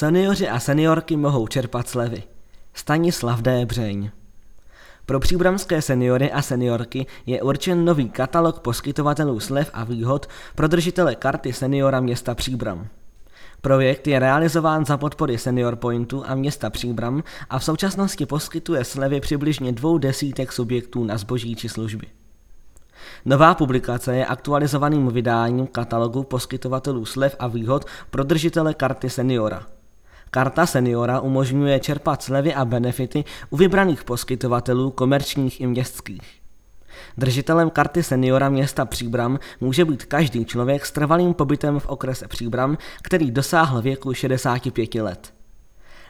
Seniori a seniorky mohou čerpat slevy. Stanislav D. Břeň pro příbramské seniory a seniorky je určen nový katalog poskytovatelů slev a výhod pro držitele karty seniora města Příbram. Projekt je realizován za podpory Senior Pointu a města Příbram a v současnosti poskytuje slevy přibližně dvou desítek subjektů na zboží či služby. Nová publikace je aktualizovaným vydáním katalogu poskytovatelů slev a výhod pro držitele karty seniora. Karta seniora umožňuje čerpat slevy a benefity u vybraných poskytovatelů komerčních i městských. Držitelem karty seniora města Příbram může být každý člověk s trvalým pobytem v okrese Příbram, který dosáhl věku 65 let.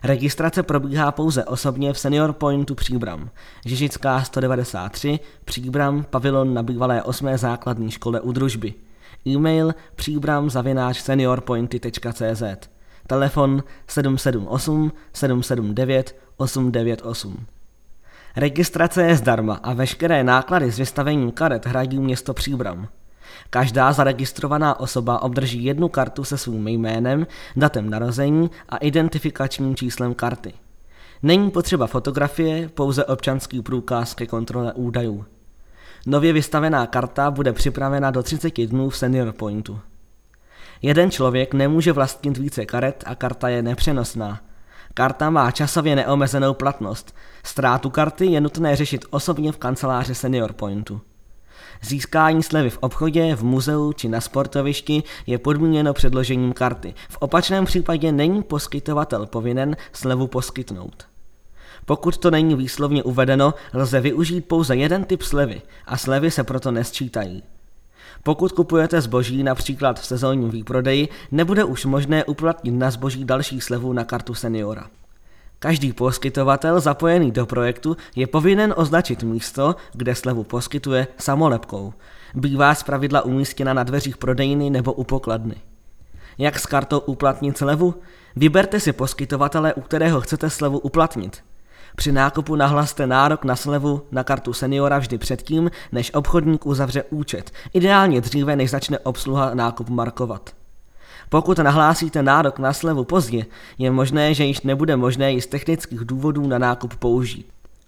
Registrace probíhá pouze osobně v Senior Pointu Příbram, Žižická 193, Příbram, pavilon na bývalé 8. základní škole u družby. E-mail příbram seniorpointy.cz Telefon 778 779 898 Registrace je zdarma a veškeré náklady s vystavením karet hradí město Příbram. Každá zaregistrovaná osoba obdrží jednu kartu se svým jménem, datem narození a identifikačním číslem karty. Není potřeba fotografie, pouze občanský průkaz ke kontrole údajů. Nově vystavená karta bude připravena do 30 dnů v Senior Pointu. Jeden člověk nemůže vlastnit více karet a karta je nepřenosná. Karta má časově neomezenou platnost. Ztrátu karty je nutné řešit osobně v kanceláři Senior Pointu. Získání slevy v obchodě, v muzeu či na sportovišti je podmíněno předložením karty. V opačném případě není poskytovatel povinen slevu poskytnout. Pokud to není výslovně uvedeno, lze využít pouze jeden typ slevy a slevy se proto nesčítají. Pokud kupujete zboží například v sezónním výprodeji, nebude už možné uplatnit na zboží další slevu na kartu seniora. Každý poskytovatel zapojený do projektu je povinen označit místo, kde slevu poskytuje samolepkou. Bývá zpravidla umístěna na dveřích prodejny nebo u pokladny. Jak s kartou uplatnit slevu? Vyberte si poskytovatele, u kterého chcete slevu uplatnit. Při nákupu nahlaste nárok na slevu na kartu seniora vždy předtím, než obchodník uzavře účet, ideálně dříve, než začne obsluha nákup markovat. Pokud nahlásíte nárok na slevu pozdě, je možné, že již nebude možné ji z technických důvodů na nákup použít.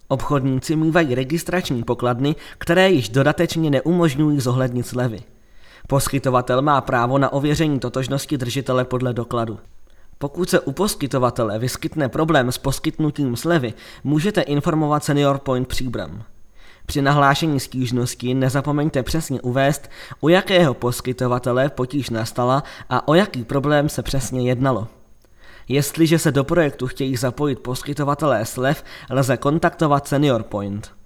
Obchodníci mývají registrační pokladny, které již dodatečně neumožňují zohlednit slevy. Poskytovatel má právo na ověření totožnosti držitele podle dokladu. Pokud se u poskytovatele vyskytne problém s poskytnutím slevy, můžete informovat Senior Point Příbram. Při nahlášení stížnosti nezapomeňte přesně uvést, u jakého poskytovatele potíž nastala a o jaký problém se přesně jednalo. Jestliže se do projektu chtějí zapojit poskytovatelé slev, lze kontaktovat Senior Point.